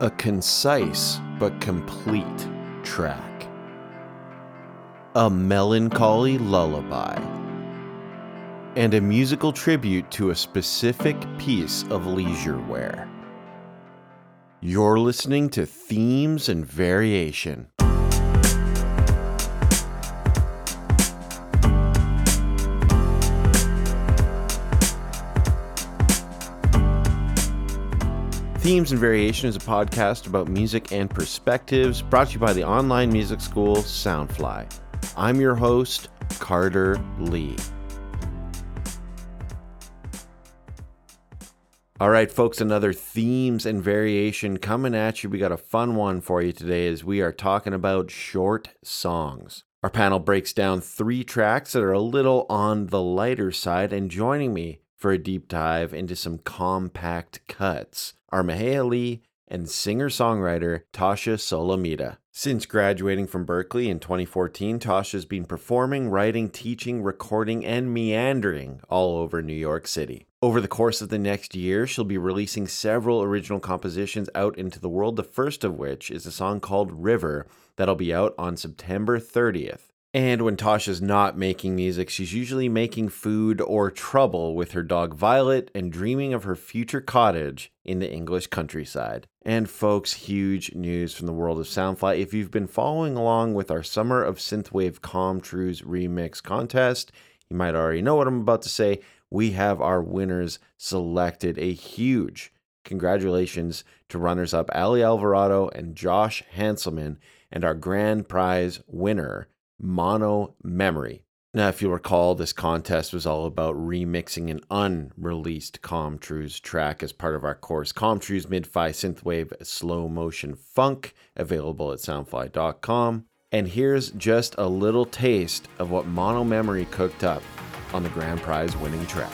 A concise but complete track. A melancholy lullaby. And a musical tribute to a specific piece of leisure wear. You're listening to Themes and Variation. Themes and Variation is a podcast about music and perspectives brought to you by the online music school Soundfly. I'm your host, Carter Lee. All right, folks, another themes and variation coming at you. We got a fun one for you today as we are talking about short songs. Our panel breaks down three tracks that are a little on the lighter side, and joining me for a deep dive into some compact cuts are Mahea Lee and singer songwriter Tasha Solomita. Since graduating from Berklee in 2014, Tasha's been performing, writing, teaching, recording, and meandering all over New York City. Over the course of the next year, she'll be releasing several original compositions out into the world, the first of which is a song called River that'll be out on September 30th. And when Tasha's not making music, she's usually making food or trouble with her dog Violet and dreaming of her future cottage in the English countryside. And folks, huge news from the world of Soundfly. If you've been following along with our Summer of Synthwave Com Truise remix contest, you might already know what I'm about to say. We have our winners selected. A huge congratulations to runners up Ali Alvarado and Josh Hanselman, and our grand prize winner mono memory. Now, if you recall, this contest was all about remixing an unreleased Com Truise track as part of our course, Com Truise Mid-Fi Synthwave Slow Motion Funk, available at soundfly.com. And here's just a little taste of what Mono Memory cooked up on the grand prize winning track.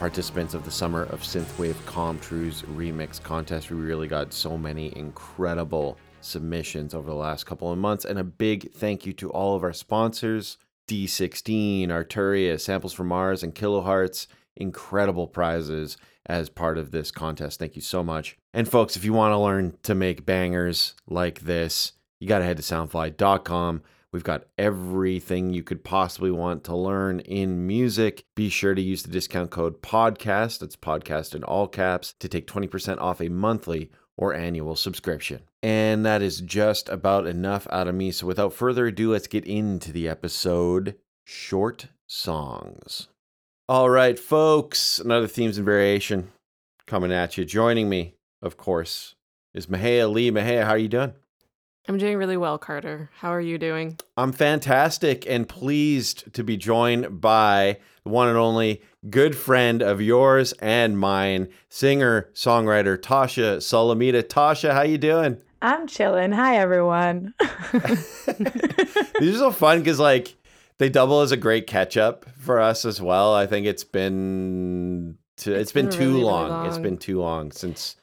Participants of the Summer of Synthwave Com Truise remix contest. We really got so many incredible submissions over the last couple of months. And a big thank you to all of our sponsors D16, Arturia, Samples from Mars, and Kilohearts. Incredible prizes as part of this contest. Thank you so much. And folks, if you want to learn to make bangers like this, you got to head to soundfly.com. We've got everything you could possibly want to learn in music. Be sure to use the discount code PODCAST, that's podcast in all caps, to take 20% off a monthly or annual subscription. And that is just about enough out of me. So without further ado, let's get into the episode Short Songs. All right, folks, another themes and variation coming at you. Joining me, of course, is Mahea Lee. Mahea, how are you doing? I'm doing really well, Carter. How are you doing? I'm fantastic and pleased to be joined by the one and only good friend of yours and mine, singer songwriter Tasha Solomita. Tasha, how you doing? I'm chilling. Hi, everyone. These are so fun because like they double as a great catch up for us as well. I think it's been to, it's, It's been, been too really, really long. It's long. been too long since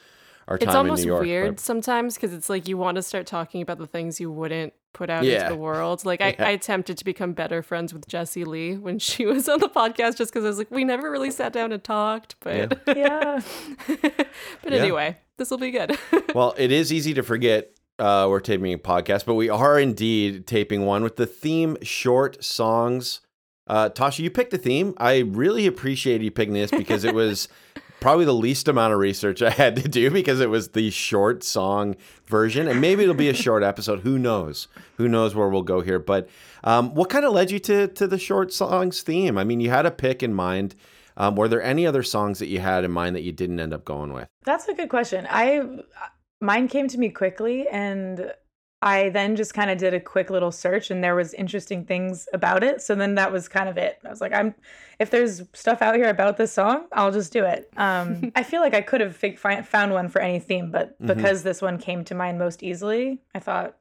our time It's almost in New York. weird but- sometimes because it's like you want to start talking about the things you wouldn't put out Yeah. into the world. Like I, Yeah. I attempted to become better friends with Jessie Lee when she was on the podcast just because I was like, we never really sat down and talked. But yeah. but Yeah. anyway, this will be good. well, it is easy to forget uh, we're taping a podcast, but we are indeed taping one with the theme short songs. Uh, Tasha, you picked the theme. I really appreciate you picking this because it was probably the least amount of research I had to do because it was the short song version. And maybe it'll be a short episode. Who knows? Who knows where we'll go here? But um, what kind of led you to, to the short songs theme? I mean, you had a pick in mind. Um, were there any other songs that you had in mind that you didn't end up going with? That's a good question. I mine came to me quickly and I then just kind of did a quick little search and there was interesting things about it. So then that was kind of it. I was like, I'm if there's stuff out here about this song, I'll just do it. Um, I feel like I could have fi- found one for any theme, but Mhm. because this one came to mind most easily, I thought,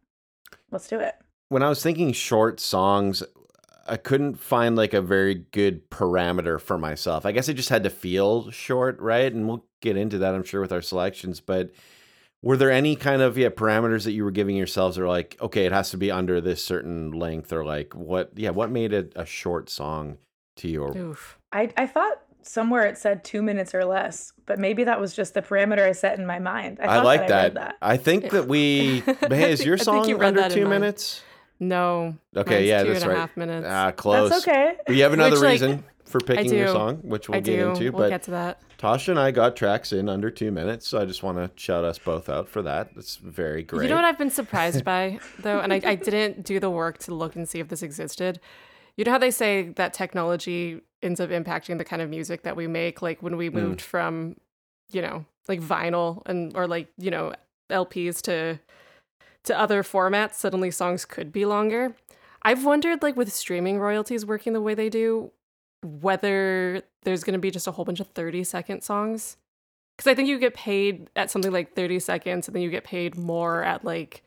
let's do it. when I was thinking short songs, I couldn't find like a very good parameter for myself. I guess I just had to feel short, right? And we'll get into that, I'm sure, with our selections. But were there any kind of yeah parameters that you were giving yourselves, or like, okay, it has to be under this certain length, or like what? Yeah, what made it a short song to you? Or, Oof. I, I thought somewhere it said two minutes or less, but maybe that was just the parameter I set in my mind. I, I, thought like I that. read that. I think that we. Hey, is your song you under two mine. minutes? No. Okay, yeah, two that's and a right. half minutes. Ah, close. That's okay. We have another Which, like, reason for picking your song, which we'll I get do. into. we'll but get to that. Tasha and I got tracks in under two minutes, so I just want to shout us both out for that. That's very great. You know what I've been surprised by though, and I, I didn't do the work to look and see if this existed. You know how they say that technology ends up impacting the kind of music that we make, like when we Mm. moved from, you know, like vinyl and or like you know LPs to to other formats. Suddenly, songs could be longer. I've wondered, like with streaming royalties working the way they do, whether there's going to be just a whole bunch of 30 second songs. Because I think you get paid at something like 30 seconds, and then you get paid more at like,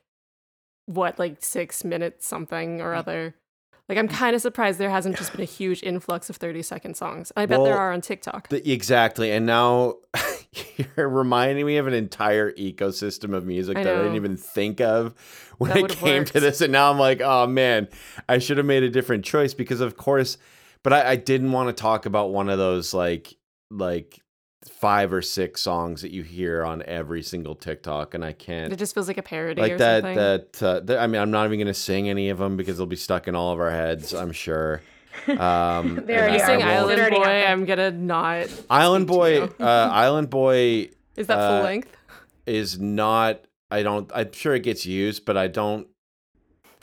what, like six minutes something Mm. or other. Like, I'm kind of surprised there hasn't just been a huge influx of 30 second songs. I bet there are on TikTok. The- exactly. And now you're reminding me of an entire ecosystem of music I that I didn't even think of when That it came to this. And now I'm like, oh man, I should have made a different choice because, of course, but I, I didn't want to talk about one of those like, like, five or six songs that you hear on every single TikTok, and I can't it just feels like a parody like or that something. that uh, th- i mean i'm not even gonna sing any of them because they'll be stuck in all of our heads i'm sure um They and already you I are. sing Island Boy, happened. I'm gonna not. island boy uh island boy Is that uh, full length? is not i don't i'm sure it gets used but i don't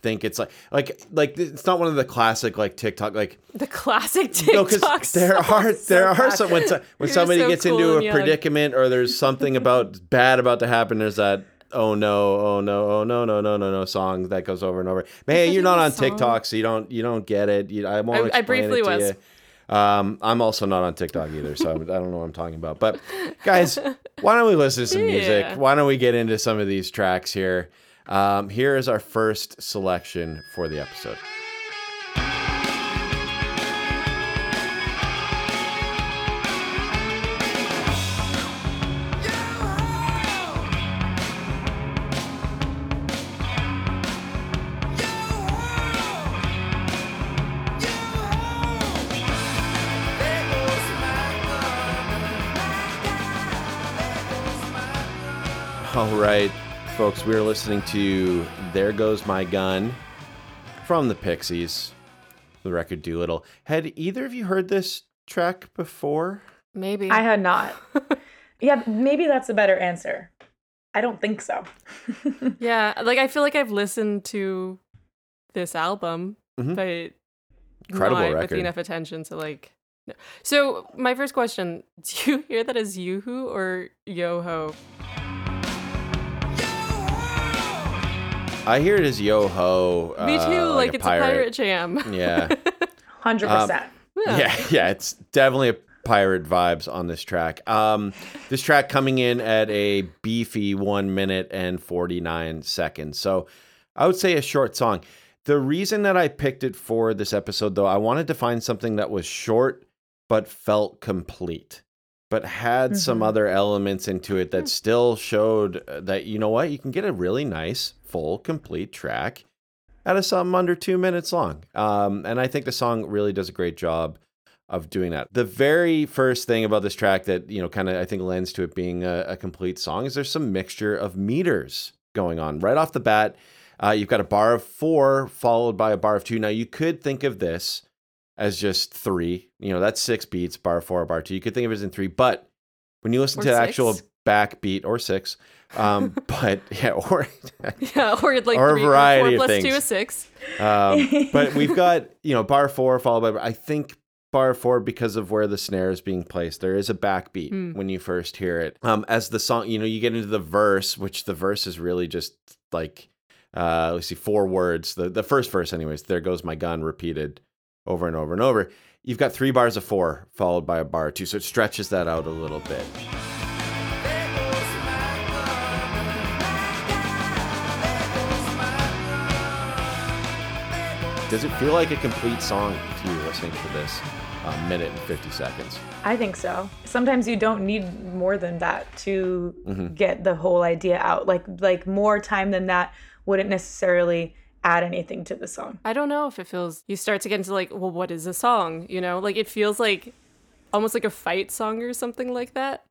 think it's like like like it's not one of the classic like tiktok like The classic TikTok. no because there are there are some when, so- when You're somebody so gets cool into a young. predicament or there's something about bad about to happen there's that oh no oh no oh no no no no no song that goes over and over man you're not on song. tiktok so you don't you don't get it you, i won't I- I briefly was. um i'm also not on tiktok either so i don't know what i'm talking about but guys why don't we listen to some music Yeah. why don't we get into some of these tracks here um, here is our first selection for the episode folks, we are listening to There Goes My Gun from the Pixies, the record Doolittle. Had either of you heard this track before? Maybe. I had not. yeah, maybe that's a better answer. I don't think so. yeah, like I feel like I've listened to this album, Mhm. but Incredible not record. with enough attention to like. No. So my first question: Do you hear that as Yoo-hoo or Yo-ho? I hear it as Yo Ho. Me too. uh, like, it's a pirate jam. Yeah. 100%. yeah, yeah, it's definitely a pirate vibes on this track. Um, this track coming in at a beefy one minute and 49 seconds. So I would say a short song. The reason that I picked it for this episode, though, I wanted to find something that was short but felt complete, but had some Mhm. other elements into it that still showed uh, that, you know what, you can get a really nice, full, complete track out of something under two minutes long. Um, and I think the song really does a great job of doing that. The very first thing about this track that, you know, kind of I think lends to it being a, a complete song is there's some mixture of meters going on. Right off the bat, uh, you've got a bar of four followed by a bar of two. Now, you could think of this as just three. You know, that's six beats, bar four, bar two. You could think of it as in three. But when you listen Or to the six. actual backbeat or six, um, but yeah, or yeah, or like Or a three, variety or of four plus things. two is six. um, but we've got you know bar four followed by I think bar four because of where the snare is being placed. There is a backbeat Hmm. when you first hear it. Um, as the song, you know, you get into the verse, which the verse is really just like, uh, let's see, four words. The the first verse, anyways. There goes my gun, repeated over and over and over. You've got three bars of four followed by a bar of two, so it stretches that out a little bit. Does it feel like a complete song to you listening to this uh, minute and 50 seconds? I think so. Sometimes you don't need more than that to Mm-hmm. get the whole idea out. Like like more time than that wouldn't necessarily add anything to the song. I don't know if it feels you start to get into like, well, what is a song? You know, like it feels like almost like a fight song or something like that.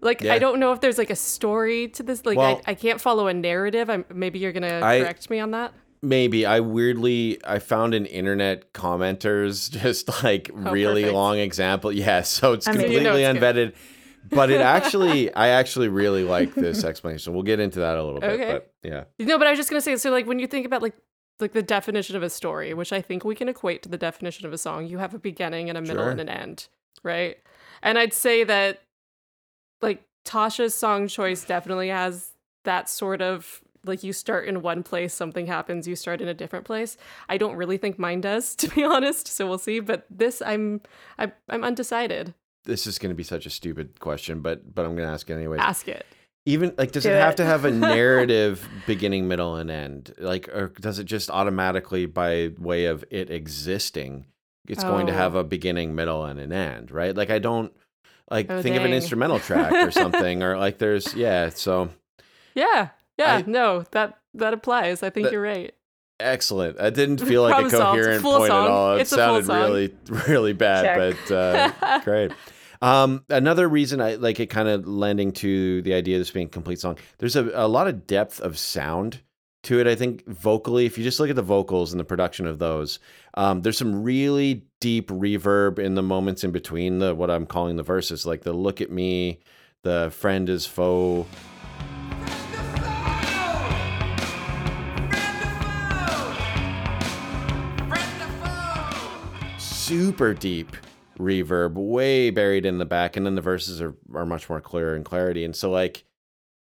Like Yeah. I don't know if there's like a story to this. Like Well- I, I can't follow a narrative. I'm maybe you're gonna I- correct me on that. Maybe I weirdly I found an internet commenters just like oh, really perfect. long example. Yeah, so it's Amazing. completely You know it's unvetted. But it actually I actually really like this explanation. We'll get into that a little bit. Okay. But yeah. No, but I was just gonna say, so like when you think about like like the definition of a story, which I think we can equate to the definition of a song, you have a beginning and a middle Sure. and an end, right? And I'd say that like Tasha's song choice definitely has that sort of like you start in one place, something happens, you start in a different place. I don't really think mine does, to be honest. So we'll see. But this, I'm I'm, I'm undecided. This is gonna be such a stupid question, but but I'm gonna ask it anyways. Ask it. Even like, does Do it have to have a narrative beginning, middle, and end? Like, or does it just automatically, by way of it existing, it's going to Oh. have a beginning, middle, and an end, right? Like, I don't like Oh, think of an instrumental track or something, or like there's yeah. So Yeah, yeah. I- no, that that applies. I think That- you're right. excellent. I didn't feel like a Problem solved. coherent point song. at all. It It's sounded really, really bad, Check. but uh, great. Um, another reason I like it kind of lending to the idea of this being a complete song, there's a, a lot of depth of sound to it. I think vocally, if you just look at the vocals and the production of those, um, there's some really deep reverb in the moments in between the what I'm calling the verses, like the look at me, the friend is foe. super deep reverb, way buried in the back, and then the verses are are much more clear in clarity. And so, like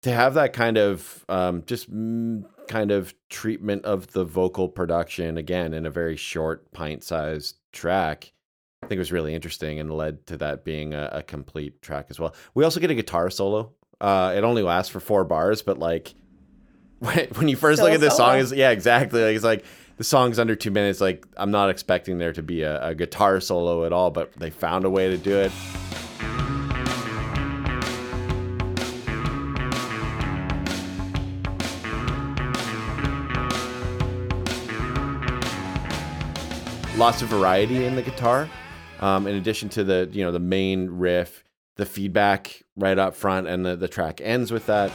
to have that kind of um, just mm, kind of treatment of the vocal production again in a very short pint-sized track, I think was really interesting and led to that being a, a complete track as well. We also get a guitar solo. Uh, it only lasts for four bars, but like when, when you first Still look at this song, is yeah, exactly. Like it's like the song's under two minutes. Like I'm not expecting there to be a, a guitar solo at all, but they found a way to do it. Lots of variety in the guitar. Um, in addition to the you know the main riff, the feedback right up front, and the, the track ends with that.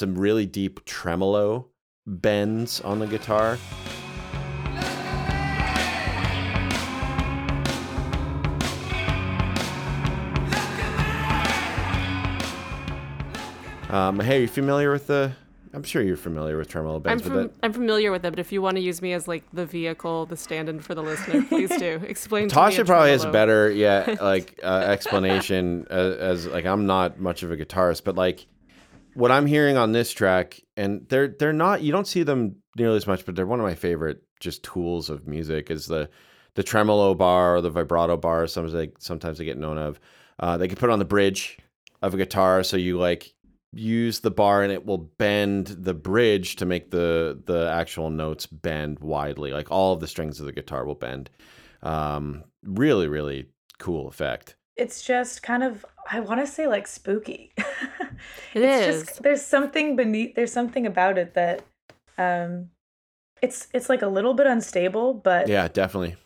Some really deep tremolo bends on the guitar. Um, hey, are you familiar with the? I'm sure you're familiar with tremolo I'm bends, but from, that, I'm familiar with it, but if you want to use me as like the vehicle, the stand-in for the listener, please do. Explain. to Tasha probably has better, yeah, like uh, explanation as, as like I'm not much of a guitarist, but like what I'm hearing on this track, and they're they're not you don't see them nearly as much, but they're one of my favorite just tools of music is the the tremolo bar or the vibrato bar. Sometimes they sometimes they get known of. Uh, they can put on the bridge of a guitar, so you like use the bar and it will bend the bridge to make the the actual notes bend widely. Like all of the strings of the guitar will bend. Um, really, really cool effect. It's just kind of I want to say like spooky. It it's is. just there's something beneath there's something about it that um it's it's like a little bit unstable but Yeah, definitely.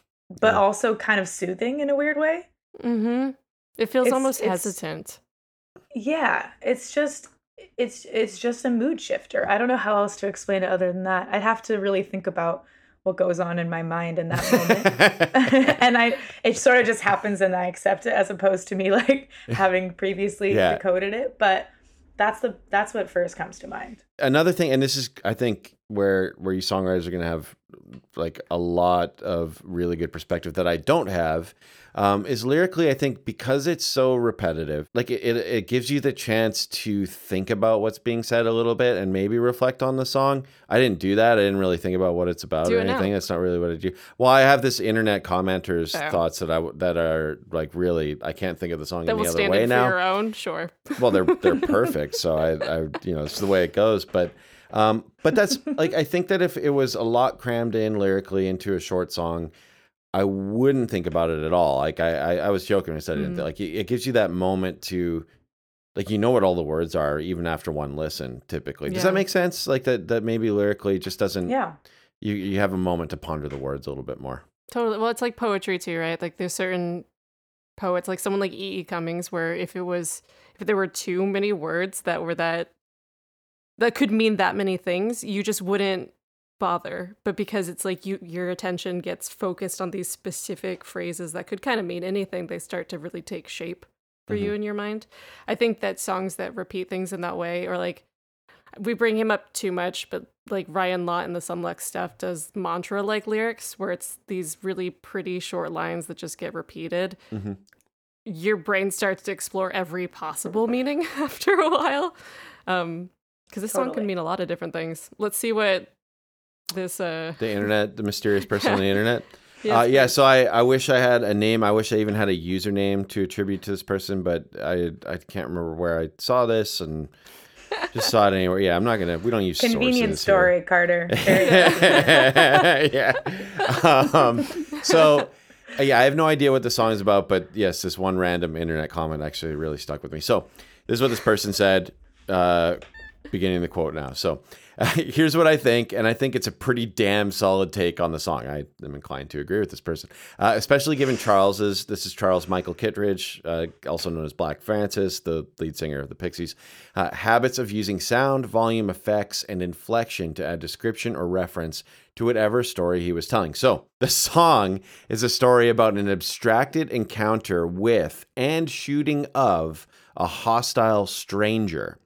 but yeah. also kind of soothing in a weird way. Mm-hmm. It feels It's- almost it's- hesitant. Yeah, it's just it's it's just a mood shifter. I don't know how else to explain it other than that. I'd have to really think about what goes on in my mind in that moment. and I it sort of just happens and I accept it as opposed to me like having previously Yeah. decoded it. But that's the that's what first comes to mind. Another thing, and this is, I think, where where you songwriters are going to have like a lot of really good perspective that I don't have, um, is lyrically. I think because it's so repetitive, like it, it, it gives you the chance to think about what's being said a little bit and maybe reflect on the song. I didn't do that. I didn't really think about what it's about Do or it now. anything. That's not really what I do. Well, I have this internet commenters Fair. thoughts that I that are like really. I can't think of the song That any other way now your own, sure. well they're they're perfect so I, I you know it's the way it goes but um but that's like i think that if it was a lot crammed in lyrically into a short song i wouldn't think about it at all like i i, I was joking when i said it Mhm. like it, it gives you that moment to like you know what all the words are even after one listen typically does Yeah. that make sense like that that maybe lyrically just doesn't Yeah. you you have a moment to ponder the words a little bit more Totally. Well, it's like poetry too, right? Like there's certain poets, like someone like E. E. Cummings, where if it was, if there were too many words that were that, that could mean that many things, you just wouldn't bother. But because it's like you, your attention gets focused on these specific phrases that could kind of mean anything, they start to really take shape for you in your mind. I think that songs that repeat things in that way, or like we bring him up too much, but like Ryan Lott and the Son Lux stuff does mantra like lyrics where it's these really pretty short lines that just get repeated. Mhm. Your brain starts to explore every possible meaning after a while. Um, because this song can mean a lot of different things. Let's see what this uh the internet the mysterious person on the internet yes, uh, yeah, so I, I wish I had a name. I wish I even had a username to attribute to this person, but I I can't remember where I saw this and just saw it anywhere. Yeah, I'm not gonna. We don't use Convenient sources story, Carter. Very Here. good. yeah. Um, so uh, yeah, I have no idea what the song is about, but yes, this one random internet comment actually really stuck with me. So this is what this person said. Uh, beginning the quote now. So uh, here's what I think, and I think it's a pretty damn solid take on the song. I am inclined to agree with this person, uh, especially given Charles's. This is Charles Michael Kittridge, uh, also known as Black Francis, the lead singer of the Pixies. Uh, habits of using sound, volume, effects, and inflection to add description or reference to whatever story he was telling. So the song is a story about an abstracted encounter with and shooting of a hostile stranger.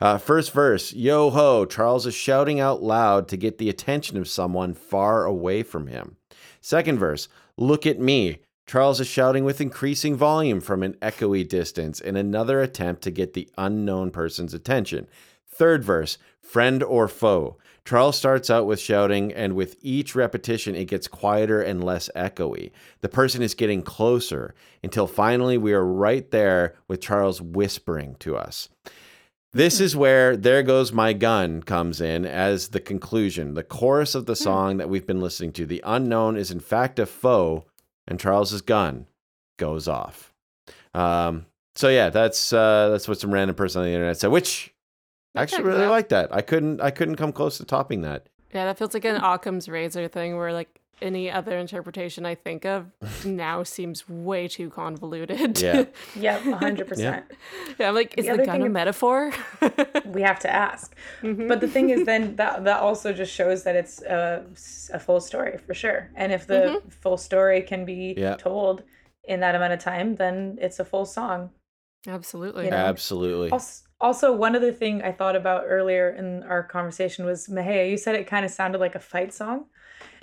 Uh, first verse, yo ho, Charles is shouting out loud to get the attention of someone far away from him. Second verse, look at me. Charles is shouting with increasing volume from an echoey distance in another attempt to get the unknown person's attention. Third verse, friend or foe. Charles starts out with shouting, and with each repetition, it gets quieter and less echoey. The person is getting closer until finally we are right there with Charles whispering to us. This is where There Goes My Gun comes in as the conclusion, the chorus of the song that we've been listening to. The unknown is in fact a foe, and Charles's gun goes off. Um, so yeah, that's uh, that's what some random person on the internet said, which I actually really like that. I couldn't I couldn't come close to topping that. Yeah, that feels like an Occam's razor thing where like any other interpretation I think of now seems way too convoluted. Yeah. Yep, 100%. yeah, I'm like, is The the, gun a metaphor? We have to ask. Mhm. But the thing is, then that, that also just shows that it's a, a full story for sure. And if the full story can be Yeah. told in that amount of time, then it's a full song. Absolutely. You know? Absolutely. Also, also, one other thing I thought about earlier in our conversation was Mahea, you said it kind of sounded like a fight song.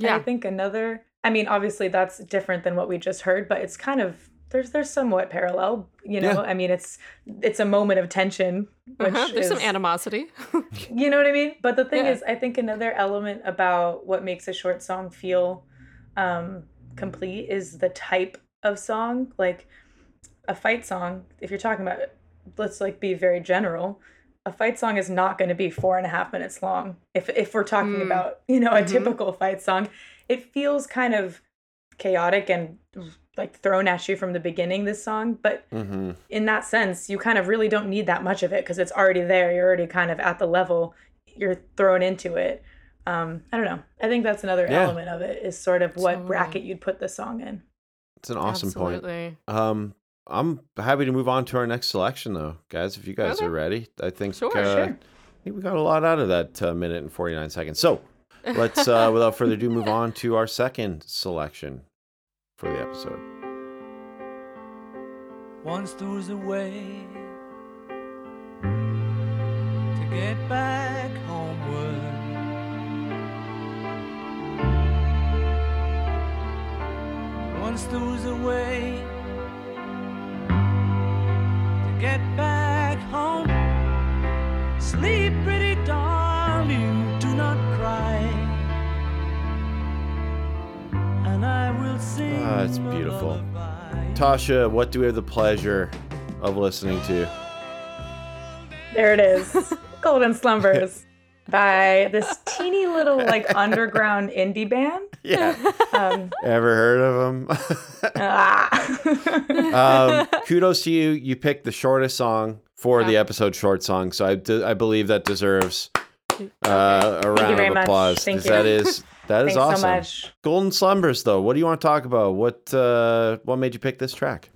And I think another, I mean, obviously that's different than what we just heard, but it's kind of there's there's somewhat parallel, you know. Yeah. I mean, it's it's a moment of tension, which Uh-huh. There's some animosity. you know what I mean? But the thing Yeah. is, I think another element about what makes a short song feel um, complete is the type of song. Like a fight song, if you're talking about, let's like be very general. A fight song is not going to be four and a half minutes long. If if we're talking Mm. about you know a Mhm. typical fight song, it feels kind of chaotic and like thrown at you from the beginning. This song, but hmm in that sense, you kind of really don't need that much of it because it's already there. You're already kind of at the level. You're thrown into it. Um, I don't know. I think that's another Yeah. element of it is sort of what Totally. bracket you'd put the song in. It's an awesome point. Um, I'm happy to move on to our next selection, though, guys. If you guys Okay. are ready, I think Sure, uh, sure. I think we got a lot out of that uh, minute and 49 seconds. So let's, uh, without further ado, move on to our second selection for the episode. Once there was a way to get back homeward. Once there was a way to get back home. Sleep, pretty darling, do not cry. And I will sing. Ah, it's beautiful. Tasha, what do we have the pleasure of listening to? There it is. Golden Slumbers by this teeny little like underground indie band. Yeah. Um, Ever heard of them? ah. um, kudos to you. You picked the shortest song for the episode short song. So I, I believe that deserves uh, a round of applause. Thank you. That is, that is Thanks awesome. so much. Golden Slumbers, though. What do you want to talk about? What uh, what made you pick this track?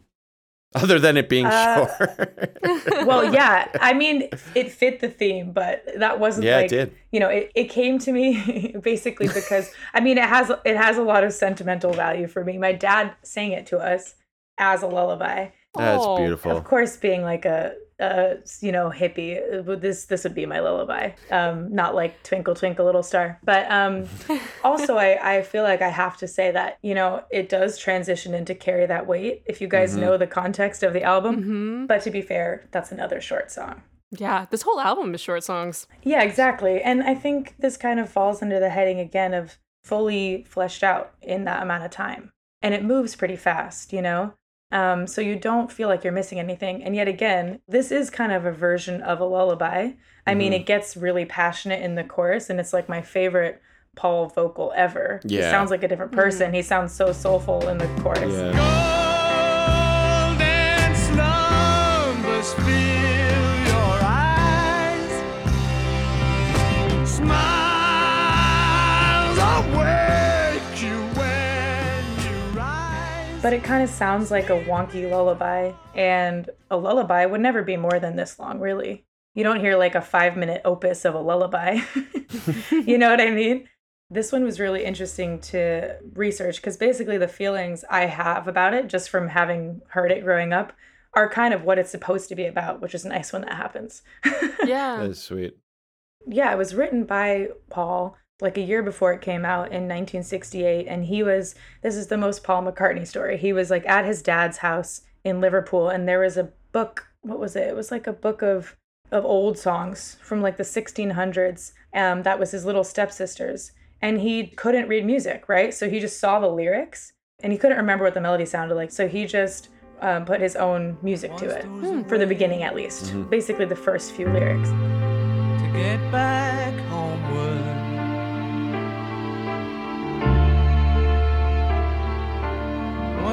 Other than it being Uh, short. Well, yeah. I mean, it fit the theme, but that wasn't Yeah, it did. you know, it, it came to me basically because I mean it has it has a lot of sentimental value for me. My dad sang it to us as a lullaby. That's Oh, beautiful. Of course, being like a, a you know hippie, uh, this this would be my lullaby. Um, not like Twinkle Twinkle Little Star, but um, also I I feel like I have to say that you know it does transition into carry that weight. If you guys Mhm. know the context of the album, hmm but to be fair, that's another short song. Yeah, this whole album is short songs. Yeah, exactly. And I think this kind of falls under the heading again of fully fleshed out in that amount of time. And it moves pretty fast, you know? Um, so you don't feel like you're missing anything. And yet again, this is kind of a version of a lullaby. I mean, Mhm. it gets really passionate in the chorus, and it's like my favorite Paul vocal ever. He Yeah. sounds like a different person. He sounds so soulful in the chorus. Yeah. But it kind of sounds like a wonky lullaby, and a lullaby would never be more than this long, really. You don't hear like a five minute opus of a lullaby. you know what I mean? This one was really interesting to research because basically the feelings I have about it, just from having heard it growing up, are kind of what it's supposed to be about, which is nice when that happens. Yeah. That's sweet. yeah, it was written by Paul like a year before it came out in 1968 and he was this is the most Paul McCartney story. He was like at his dad's house in Liverpool and there was a book, what was it? It was like a book of of old songs from like the 1600s. Um that was his little stepsisters and he couldn't read music, right? So he just saw the lyrics and he couldn't remember what the melody sounded like. So he just um, put his own music to it for the beginning at least. Mhm. Basically the first few lyrics. to get back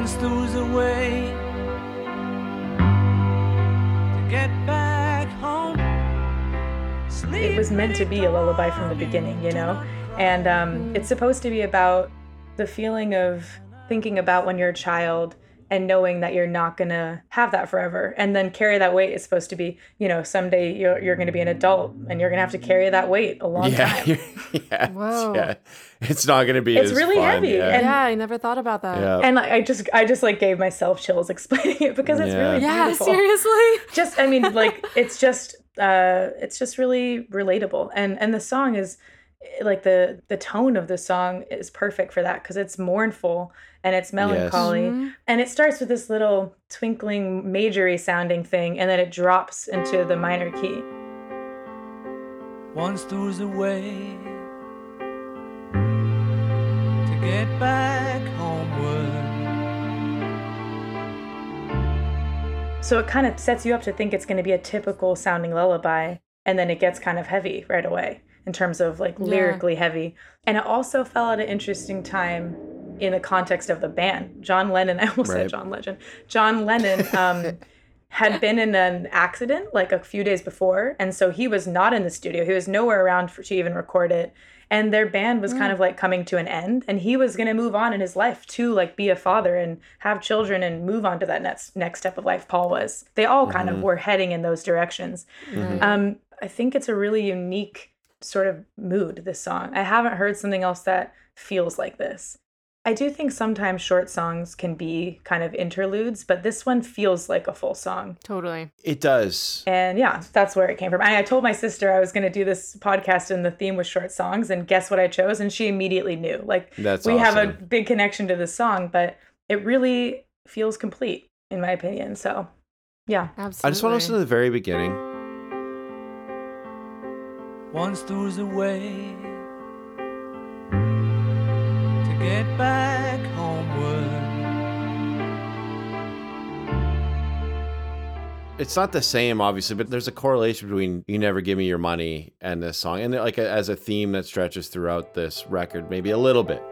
Once a way to get back home. it was meant to be a lullaby from the beginning, you know? And um, it's supposed to be about the feeling of thinking about when you're a child and knowing that you're not gonna have that forever. And then carry that weight is supposed to be, you know, someday you're, you're gonna be an adult and you're gonna have to carry that weight a long Yeah. time. yeah. Whoa. Yeah. It's not going to be It's as really fun, heavy, Yeah. and- yeah, I never thought about that. yeah. And like, I just, I just like gave myself chills explaining it because it's Yeah. really Yeah, beautiful. seriously. just i mean like it's just uh it's just really relatable and and the song is like the the tone of the song is perfect for that because it's mournful and it's melancholy Mhm. and it starts with this little twinkling majory sounding thing and then it drops into the minor key Once there was a way to get back homeward. so it kind of sets you up to think it's going to be a typical sounding lullaby and then it gets kind of heavy right away in terms of like Yeah. lyrically heavy. And it also fell at an interesting time in the context of the band. John lennon i almost Right. said john legend. John lennon um, had been in an accident like a few days before. And so he was not in the studio. He was nowhere around for, to even record it. And their band was kind of like coming to an end. And he was going to move on in his life to like be a father and have children and move on to that next next step of life paul was. They all kind of were heading in those directions. Right. um, i think it's a really unique sort of mood, this song. I haven't heard something else that feels like this. I do think sometimes short songs can be kind of interludes, but this one feels like a full song. Totally. It does. And yeah, that's where it came from. I, I told my sister I was going to do this podcast and the theme was short songs, and guess what I chose? And she immediately knew. Like, That's we have a big connection to this song, but it really feels complete, in my opinion. So, yeah. Absolutely. I just want to listen to the very beginning. Once to get back homeward. It's not the same, obviously, but there's a correlation between "You Never Give Me Your Money" and this song, and like a, as a theme that stretches throughout this record, maybe a little bit.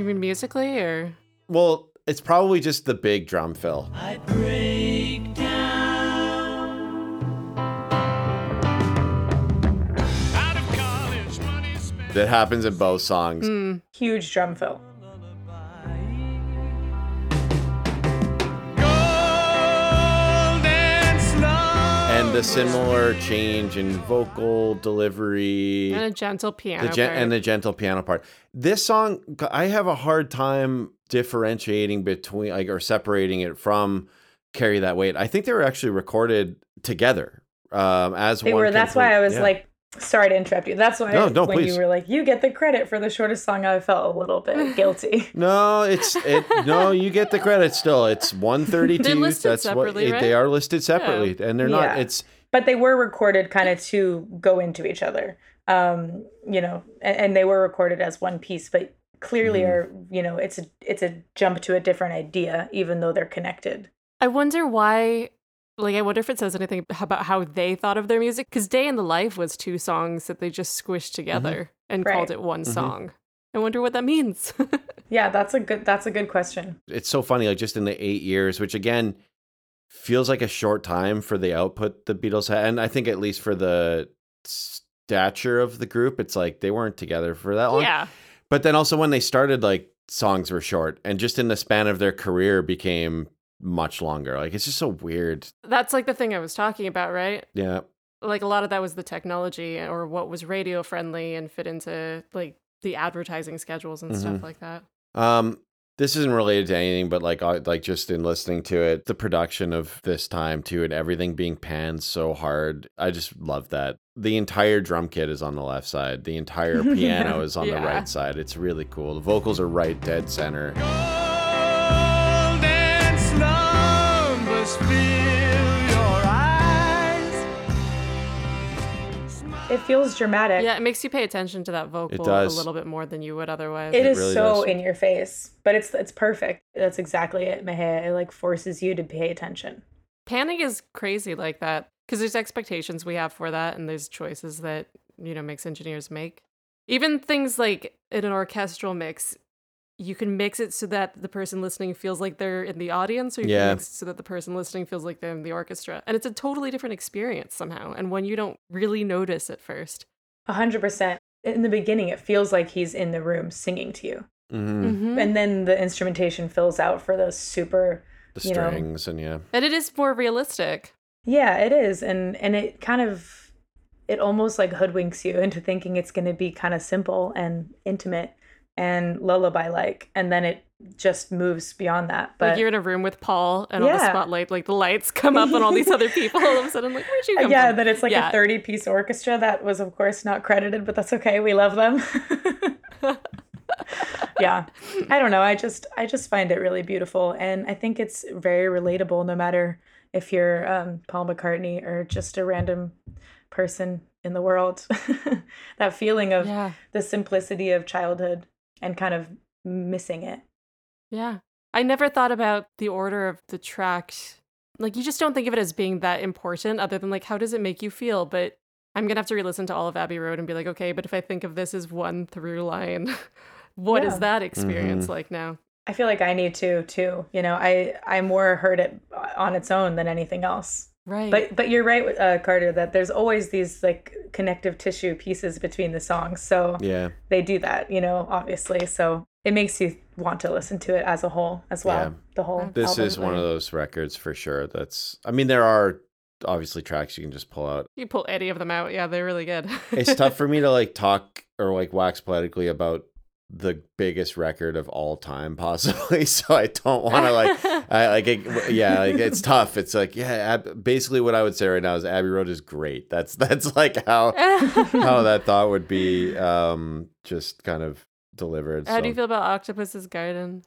You mean musically or? Well, it's probably just the big drum fill. I break down. Out of college, money spent That happens in both songs. Mm, Huge drum fill. Slumbers. The similar change in vocal delivery. and a gentle piano. the gen- part. and the gentle piano part. This song, I have a hard time differentiating between, like, or separating it from "Carry That Weight." I think they were actually recorded together um, as They one. were. That's why I was yeah. like, sorry to interrupt you. That's why No, no, when please. you were like, you get the credit for the shortest song, I felt a little bit guilty. No, it's it. No, you get the credit still. It's one thirty They're listed That's what it- right? they are listed separately, and they're Yeah. not. It's but they were recorded kind of to go into each other um you know and, and they were recorded as one piece but clearly Mm-hmm. are you know it's a it's a jump to a different idea even though they're connected I wonder why. Like, I wonder if it says anything about how they thought of their music. Because "Day in the Life" was two songs that they just squished together and Right. called it one Mhm. song. I wonder what that means. yeah that's a good that's a good question it's so funny. Like just in the eight years, which again feels like a short time for the output the Beatles had, and I think at least for the stature of the group, it's like they weren't together for that long. yeah. But then also when they started, like songs were short, and just in the span of their career became much longer. Like it's just so weird. That's like the thing I was talking about, right? Yeah. Like a lot of that was the technology or what was radio friendly and fit into like the advertising schedules and stuff Mhm. like that. Um, this isn't related to anything, but like, I, like just in listening to it, the production of this time too, and everything being panned so hard, I just love that. The entire drum kit is on the left side. The entire piano Yeah. is on the right side. It's really cool. The vocals are right dead center. It feels dramatic Yeah, it makes you pay attention to that vocal a does. little bit more than you would otherwise. it is really so does. in your face but it's it's perfect that's exactly it Mahea. it like forces you to pay attention Panning is crazy like that because there's expectations we have for that and there's choices that, you know, makes engineers make. Even things like in an orchestral mix, you can mix it so that the person listening feels like they're in the audience or you Yeah. can mix it so that the person listening feels like they're in the orchestra. And it's a totally different experience somehow and one you don't really notice at first. A hundred percent in the beginning it feels like he's in the room singing to you hmm Mhm. and then the instrumentation fills out for those super The You know. strings and yeah. And it is more realistic. Yeah, it is. And and it kind of it almost like hoodwinks you into thinking it's going to be kind of simple and intimate and lullaby like and then it just moves beyond that. But like you're in a room with Paul and all the spotlight, like the lights come up on all these other people. All of a sudden, like, where'd you come yeah, from? that it's like Yeah. a 30 piece orchestra that was of course not credited, but that's okay. We love them. yeah. I don't know. I just I just find it really beautiful and I think it's very relatable no matter if you're um, Paul McCartney or just a random person in the world. that feeling of yeah. the simplicity of childhood and kind of missing it. Yeah. I never thought about the order of the tracks. Like, you just don't think of it as being that important, other than like, how does it make you feel? But I'm going to have to re listen to all of Abbey Road and be like, okay, but if I think of this as one through line, what is Yeah. that experience Mhm. like now? I feel like I need to too. You know, I I more heard it on its own than anything else. Right. But but you're right, uh, Carter, that there's always these like connective tissue pieces between the songs. So Yeah. they do that, you know, obviously. So it makes you want to listen to it as a whole as well. Yeah. The whole. This album. is one of those records for sure. That's, I mean, there are obviously tracks you can just pull out. you pull any of them out. Yeah, they're really good. It's tough for me to like talk or like wax poetically about the biggest record of all time, possibly. So I don't want to like, I like, it, yeah, like it's tough. It's like, yeah, Ab- basically what I would say right now is Abbey Road is great. That's that's like how how that thought would be um just kind of delivered. How do you feel about Octopus's Garden?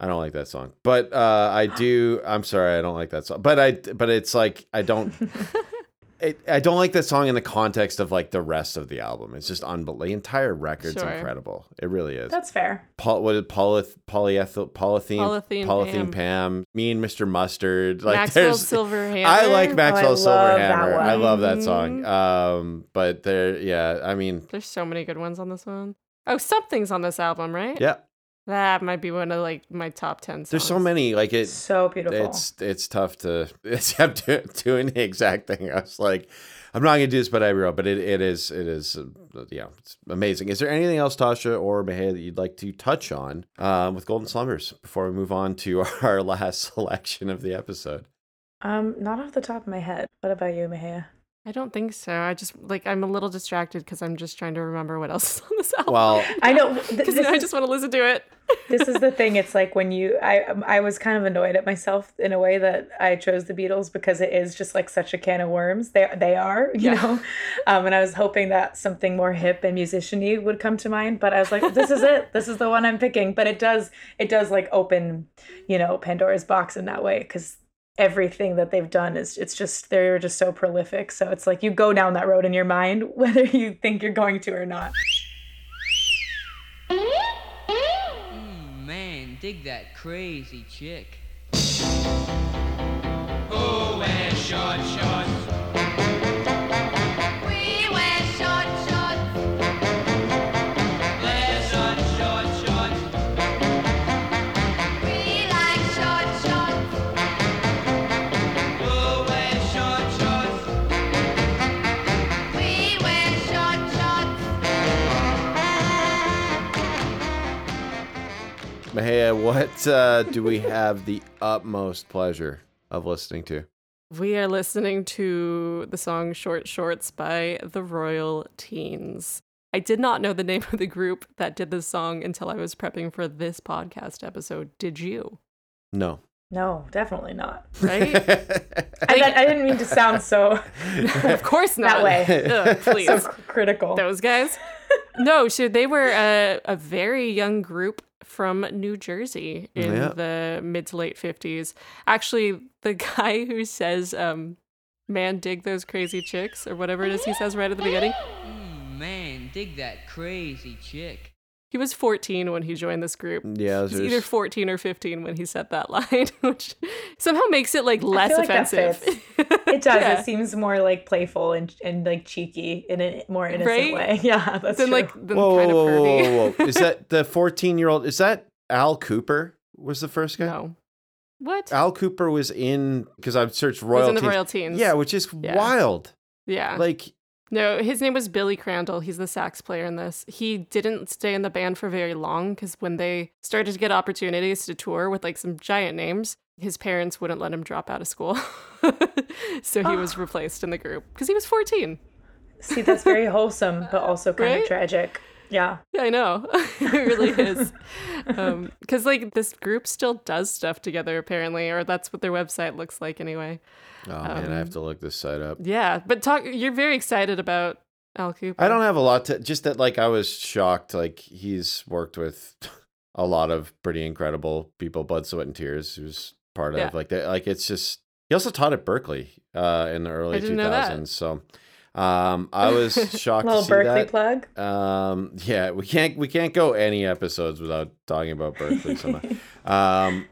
I don't like that song, but uh, I do. I'm sorry, I don't like that song. But I, but it's like I don't. It, I don't like that song in the context of like the rest of the album. It's just unbelievable. The entire record's Sure. incredible. It really is. That's fair. Paul, what did polyth, polyethyl, polythene, Polythene polythene Pam. Pam. Mean Mr. Mustard. Like Maxwell there's, Silver Hammer. I like Maxwell love that Silver Hammer. I love that song. Mhm. Um, but there, yeah, I mean, There's so many good ones on this one. Oh, something's on this album, right? yeah. That might be one of like my top ten. Songs. There's so many. Like it, So beautiful. it's it's tough to it's I'm do- doing the exact thing. I was like, I'm not gonna do this, but I will. But it, it is it is uh, yeah, it's amazing. Is there anything else, Tasha or Mahea, that you'd like to touch on um, with Golden Slumbers before we move on to our last selection of the episode? um, not off the top of my head. What about you, Mahea? I don't think so. I just like I'm a little distracted because I'm just trying to remember what else is on this album. Well, I know because this I just want to listen to it. this is the thing it's like when you i i was kind of annoyed at myself in a way that i chose the beatles because it is just like such a can of worms they they are you Yeah. know um and i was hoping that something more hip and musician-y would come to mind but i was like this is it this is the one i'm picking but it does it does like open you know pandora's box in that way because everything that they've done is it's just they're just so prolific so it's like you go down that road in your mind whether you think you're going to or not Mm, man, dig that crazy chick. Who wears short shorts? Mahea, what uh, do we have the utmost pleasure of listening to? We are listening to the song Short Shorts by the Royal Teens. I did not know the name of the group that did this song until I was prepping for this podcast episode. Did you? No. no definitely not Right? I, I, I didn't mean to sound so of course not. That way. Ugh, please. so critical. Those guys? No, so they were a, a very young group from New Jersey in Yeah. the mid to late 50s. Actually, the guy who says, um, man, dig those crazy chicks, or whatever it is he says right at the beginning, Mm, man, dig that crazy chick. He was 14 when he joined this group. Mm, yeah, He's either 14 or 15 when he said that line, which somehow makes it like less feel like that offensive. fits. It does. Yeah. It seems more like playful and, and like cheeky in a more innocent Right? way. Yeah, that's then true. like then whoa, kind of whoa, whoa, pervy. whoa, whoa. Is that the 14 year old? Is that Al Kooper? Was the first guy? No. What? Al Kooper was in because I've searched was Royal in the Teens. Royal Teens. Yeah, which is Yeah. wild. Yeah. Like, No, his name was Billy Crandall. He's the sax player in this. He didn't stay in the band for very long because when they started to get opportunities to tour with like some giant names, his parents wouldn't let him drop out of school. so he was ah. replaced in the group because he was 14. See, that's very wholesome, but also kind Right? of tragic. Yeah. Yeah, I know. it really is. Because like this group still does stuff together apparently, or that's what their website looks like anyway. oh man, I have to look this site up. Yeah, but talk. You're very excited about Al Kooper. I don't have a lot to just that. Like, I was shocked. Like, he's worked with a lot of pretty incredible people. Blood, sweat, and tears. Who's part of Yeah. like that. Like, it's just he also taught at Berklee uh, in the early I two didn't know that. So, um, I was shocked to little see Berklee that. plug. Um, yeah, we can't we can't go any episodes without talking about Berklee somehow. um,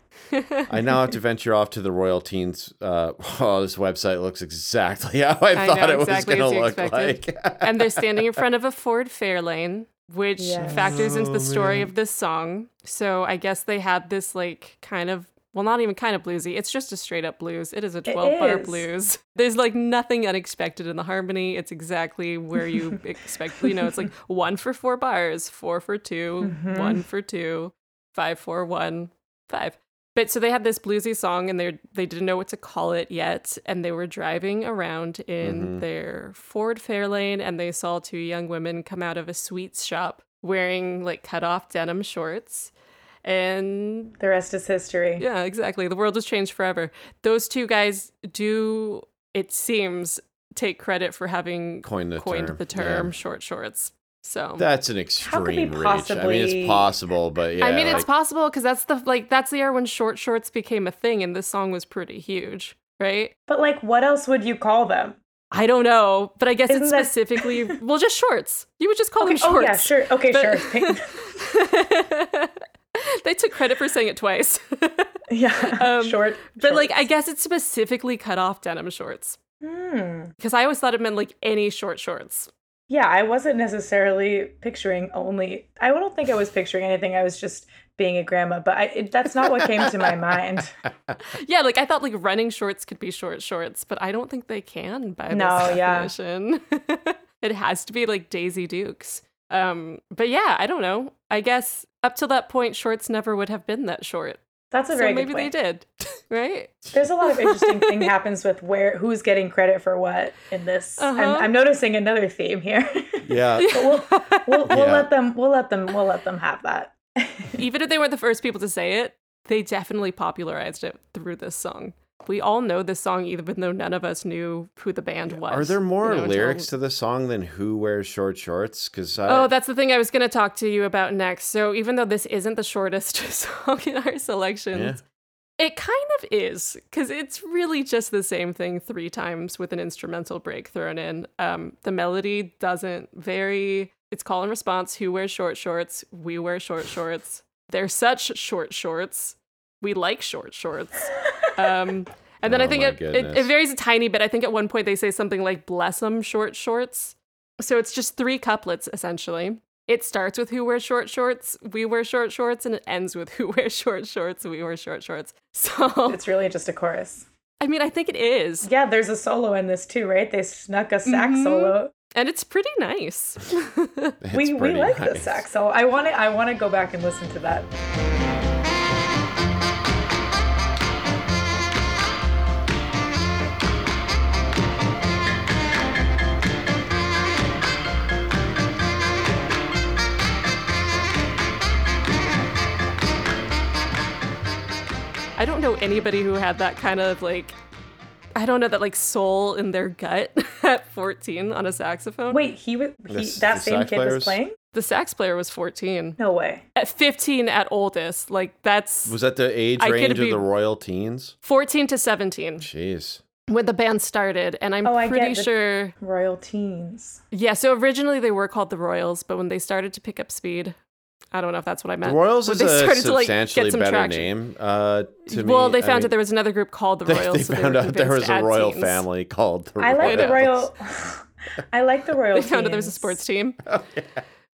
I now have to venture off to the Royal Teens. Uh, oh, this website looks exactly how I, I thought know, it exactly was going to look expected. like. and they're standing in front of a Ford Fairlane, which Yes. factors into Oh, the story man. of this song. So I guess they had this like kind of well, not even kind of bluesy. It's just a straight up blues. It is a 12 bar blues. There's like nothing unexpected in the harmony. It's exactly where you expect. You know, it's like one for four bars, four for 2 Mhm. one for two, five, four, one, five. But so they had this bluesy song and they they didn't know what to call it yet. And they were driving around in Mhm. their Ford Fairlane and they saw two young women come out of a sweets shop wearing like cut off denim shorts. And The rest is history. yeah, exactly. The world has changed forever. Those two guys do, it seems, take credit for having Coined the coined term, the yeah. short shorts. So That's an How could extreme reach. I mean, it's possible, but yeah. I mean, it's possible because that's the like that's the era when short shorts became a thing, and this song was pretty huge, right? But like, what else would you call them? I don't know, but I guess it's Isn't that- specifically well, just shorts. You would just call Okay, them shorts. oh yeah, sure. Okay, But- sure. they took credit for saying it twice. yeah, Um, short. But like, I guess it's specifically cut off denim shorts Hmm. because I always thought it meant like any short shorts. Yeah, I wasn't necessarily picturing only. I don't think I was picturing anything. I was just being a grandma, but I, it, that's not what came to my mind. Yeah, like I thought like running shorts could be short shorts, but I don't think they can by No, this yeah. definition. it has to be like Daisy Dukes. Um, but yeah, I don't know. I guess up till that point, shorts never would have been that short. That's a So very maybe good they did, right? There's a lot of interesting thing happens with where who's getting credit for what in this. Uh-huh. I'm, I'm noticing another theme here. yeah. we'll we'll, we'll Yeah. let them we'll let them we'll let them have that. Even if they weren't the first people to say it, they definitely popularized it through this song. We all know this song, even though none of us knew who the band was. Are there more you know, until- lyrics to the song than "Who Wears Short Shorts"? Because Oh, that's the thing I was going to talk to you about next. So, even though this isn't the shortest song in our selections, it kind of is because it's really just the same thing three times with an instrumental break thrown in. Um, the melody doesn't vary. It's call and response. Who wears short shorts? We wear short shorts. They're such short shorts. We like short shorts. Um, and then Oh I think it, it, it varies a tiny bit. I think at one point they say something like "bless 'em short shorts." So it's just three couplets essentially. It starts with "Who wears short shorts?" We wear short shorts, and it ends with "Who wears short shorts?" We wear short shorts. So It's really just a chorus. I mean, I think it is, Yeah, there's a solo in this too, right? They snuck a sax Mhm. solo. and it's pretty nice. It's we we pretty like the sax solo. I want to I want to go back and listen to that. I don't know anybody who had that kind of like, I don't know that like soul in their gut at 14 on a saxophone. Wait, he was he, This- that the same kid player was was- playing? the sax player was 14. No way. At 15 at oldest, like that's Was that the age I range of the Royal Teens? 14 to 17 Jeez. when the band started, and I'm Oh, I pretty get the- sure. Royal Teens. Yeah, so originally they were called the Royals, but when they started to pick up speed, I don't know if that's what I meant. The meant. Royals when is they a started to, like, substantially better traction. name. Uh, to me, well, they I found mean, out there was another group called the they, Royals. they so found were out there was a royal teens. family called the I like the Royal I like the Royal They found out there was a sports team.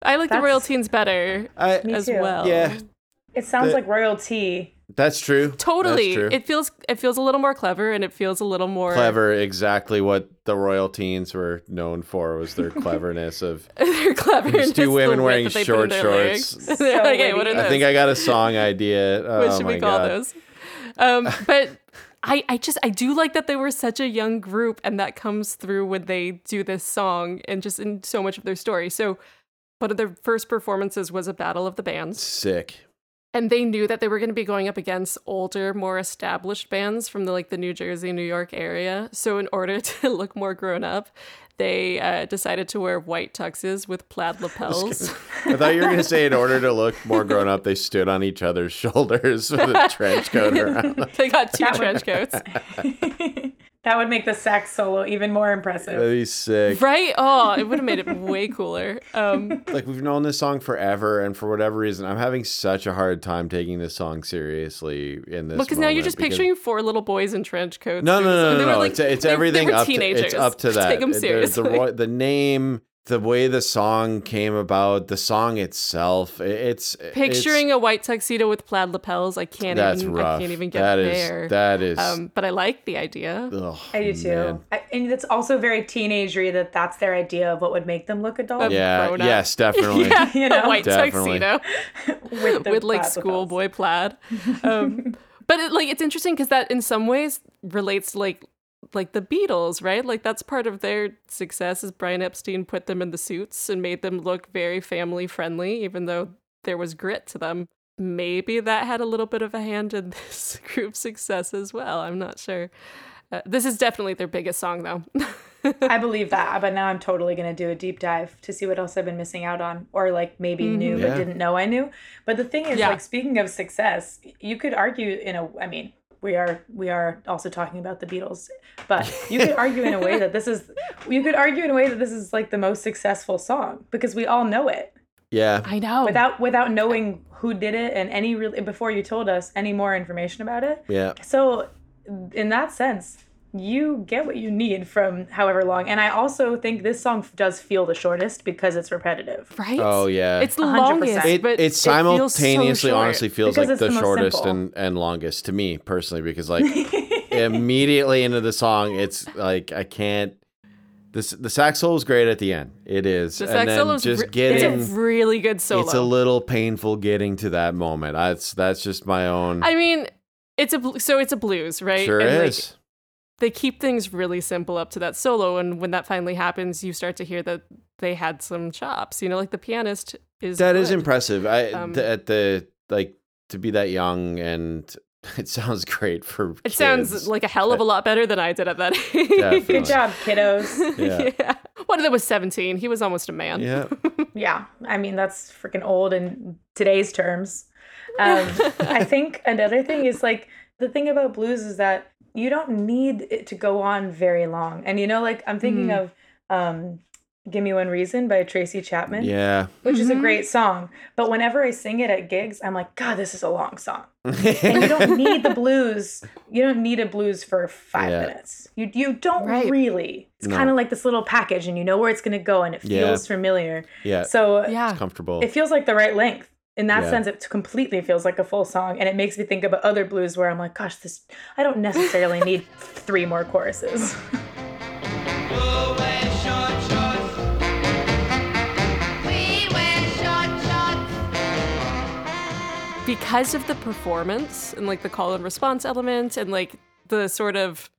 I like the Royal That's- Teens better I, Me as too. well. yeah, It sounds The- like royalty. That's true. Totally. That's true. It feels it feels a little more clever and it feels a little more Clever, exactly what the Royal Teens were known for was their cleverness of. They're clever. Just and two women wearing that they put short shorts. like, hey, what are I think? I got a song idea. Oh what should we call God. those? Um, but I, I just I do like that they were such a young group and that comes through when they do this song and just in so much of their story. So one of their first performances was a battle of the bands. Sick. And they knew that they were going to be going up against older, more established bands from the like the New Jersey, New York area. So in order to look more grown up, they uh, decided to wear white tuxes with plaid lapels. I thought you were going to say, in order to look more grown up, they stood on each other's shoulders with a trench coat around. they got two trench coats. That would make the sax solo even more impressive. That'd be sick. Right? Oh, it would have made it way cooler. Um, Like we've known this song forever, and for whatever reason, I'm having such a hard time taking this song seriously in this. because now you're just because- picturing four little boys in trench coats. No, no, who- no, and no, no. like- it's it's they- they everything were up to it's up to that. Take them The- the, seriously. the, the name the way the song came about, the song itself, it's Picturing a white tuxedo with plaid lapels, I can't it's, that's even rough. I can't even get That is- there. that is. um, but I like the idea. ugh, I do too. I, and it's also very teenagery that that's their idea of what would make them look adult. Yeah. grown. Yes, definitely. yeah, You a know? white Definitely. tuxedo with, the with like schoolboy plaid. Um, but it, like it's interesting because that in some ways relates to, like like the Beatles, right? Like that's part of their success is Brian Epstein put them in the suits and made them look very family friendly, even though there was grit to them. Maybe that had a little bit of a hand in this group's success as well. I'm not sure. Uh, this is definitely their biggest song, though. I believe that, but now I'm totally gonna do a deep dive to see what else I've been missing out on, or like maybe knew Yeah. but didn't know I knew. But the thing is, Yeah. like speaking of success, you could argue in a. I mean, we are we are also talking about the Beatles, but you could argue in a way that this is. You could argue in a way that this is like the most successful song because we all know it Yeah. I know. without without knowing who did it and any really before you told us any more information about it. Yeah. So, in that sense, you get what you need from however long. And I also think this song does feel the shortest because it's repetitive. right? Oh yeah. It's the 100%. longest, it, but it feels so simultaneously honestly feels like the, the shortest simple. and, and longest to me personally because like immediately into the song it's like I can't this the sax solo is great at the end. It is. The and sax then solo is just re- getting it's a really good solo. it's a little painful getting to that moment. That's that's just my own I mean, it's a bl- so it's a blues, right? sure and, like, is. They keep things really simple up to that solo, and when that finally happens, you start to hear that they had some chops. You know, like the pianist is That is good. impressive. I Um, th- at the like to be that young and it sounds great for It sounds like a hell of a lot better than I did at that age. Definitely. Good job, kiddos. Yeah. One of them was 17. He was almost a man. yeah. yeah, I mean, that's freaking old in today's terms. Um, I think another thing is like the thing about blues is that you don't need it to go on very long. And you know, like I'm thinking Mm. of um, Give Me One Reason by Tracy Chapman. Yeah. which is a Mhm. great song. But whenever I sing it at gigs, I'm like, God, this is a long song. And you don't need the blues. You don't need a blues for five Yeah. minutes. You you don't Right. really. It's No. kind of like this little package, and you know where it's gonna go, and it Yeah. feels familiar. yeah. So Yeah. It's comfortable. it feels like the right length. In that Yeah. sense, it completely feels like a full song, and it makes me think about other blues where I'm like, gosh, this I don't necessarily need three more choruses. We wear short shorts. because of the performance and like the call and response element and like the sort of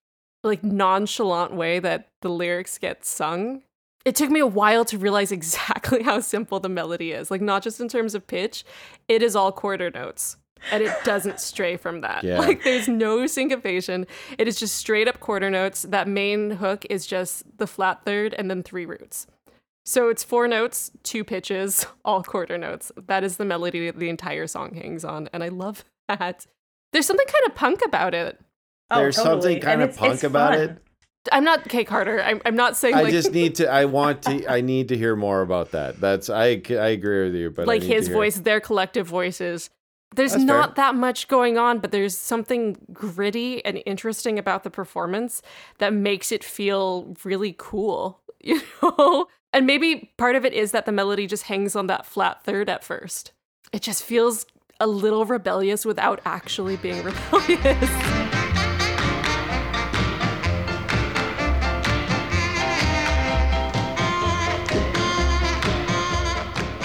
like nonchalant way that the lyrics get sung it took me a while to realize exactly how simple the melody is like not just in terms of pitch it is all quarter notes and it doesn't stray from that Yeah. like there's no syncopation it is just straight up quarter notes that main hook is just the flat third and then three roots so it's four notes, two pitches, all quarter notes. That is the melody that the entire song hangs on, and I love that. There's something kind of punk about it. Oh, There's something kind And of it's- punk it's about fun. it. I'm not Kay Carter. I'm, I'm not saying I like just need to. I want to. I need to hear more about that. That's. I. I agree with you, but I like his voice, their collective voices. There's That's fair. not that much going on, but there's something gritty and interesting about the performance that makes it feel really cool, you know? And maybe part of it is that the melody just hangs on that flat third at first. It just feels a little rebellious without actually being rebellious.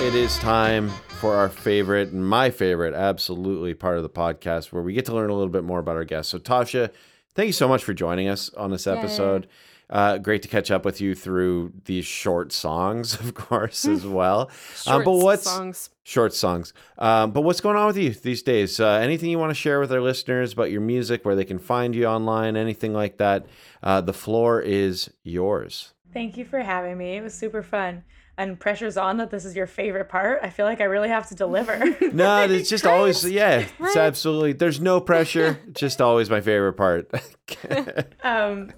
It is time for our favorite, and my favorite, absolutely part of the podcast where we get to learn a little bit more about our guests. So, Tasha, thank you so much for joining us on this episode. Uh, great to catch up with you through these short songs, of course, as well. Um, but Short what's songs? short songs? Um, but what's going on with you these days? Uh, anything you want to share with our listeners about your music, where they can find you online, anything like that? Uh, the floor is yours. Thank you for having me. It was super fun. And pressure's on that this is your favorite part. I feel like I really have to deliver. No, it's just always yeah. It's absolutely. There's no pressure. just always my favorite part. um,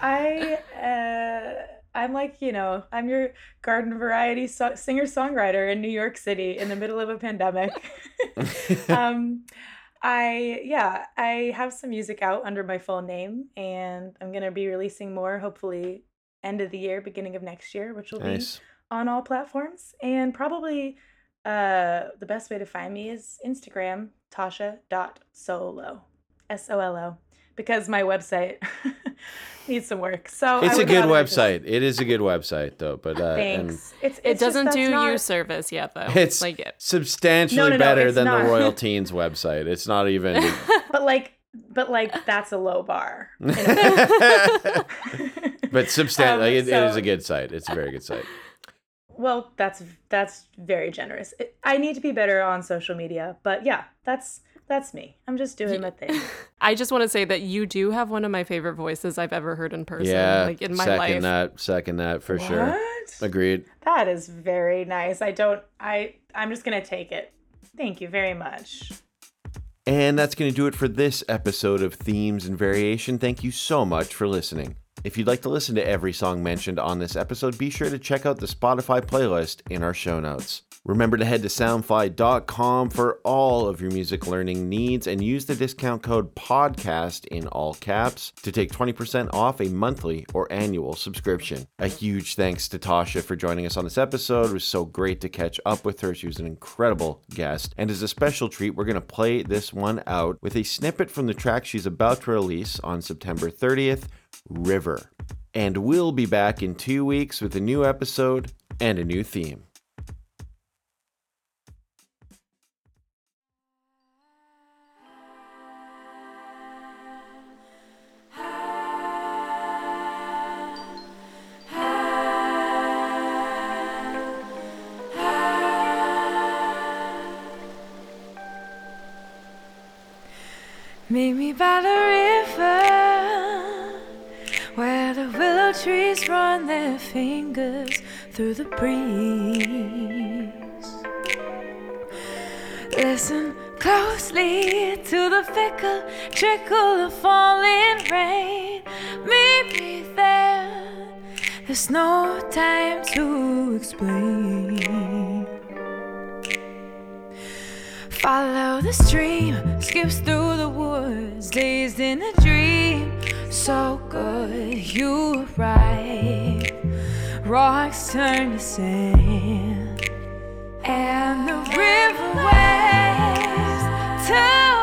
I uh, I'm like you know I'm your garden variety so- singer songwriter in New York City in the middle of a pandemic. um, I yeah I have some music out under my full name, and I'm gonna be releasing more hopefully end of the year, beginning of next year, which will nice. be on all platforms. And probably uh, the best way to find me is Instagram, tasha.solo. S O L O. Because my website needs some work. So I It's a good rather just- website. It is a good website though, but uh, and Thanks. It's, It doesn't that's do not- you service yet, though. it's like it. substantially No, no, no, better it's than not. the Royal Teens website. It's not even. But like, but like, that's a low bar. but substantial. Um, like, it, it is a good site. It's a very good site. Well, that's that's very generous. I need to be better on social media, but yeah, that's that's me. I'm just doing my thing. I just want to say that you do have one of my favorite voices I've ever heard in person. Yeah, like in my second life. that, second that for sure. Agreed. That is very nice. I don't. I I'm just gonna take it. Thank you very much. And that's going to do it for this episode of Themes and Variation. Thank you so much for listening. If you'd like to listen to every song mentioned on this episode, be sure to check out the Spotify playlist in our show notes. Remember to head to soundfly.com for all of your music learning needs and use the discount code PODCAST in all caps to take 20% off a monthly or annual subscription. A huge thanks to Tasha for joining us on this episode. It was so great to catch up with her. She was an incredible guest. And as a special treat, we're going to play this one out with a snippet from the track she's about to release on September 30th River. And we'll be back in two weeks with a new episode and a new theme. Meet me by the river where the willow trees run their fingers through the breeze. Listen closely to the fickle trickle of falling rain. Meet me there. There's no time to explain. Follow the stream, skips through the woods, dazed in a dream. So good, you arrive. Rocks turn to sand, and the river waves turn.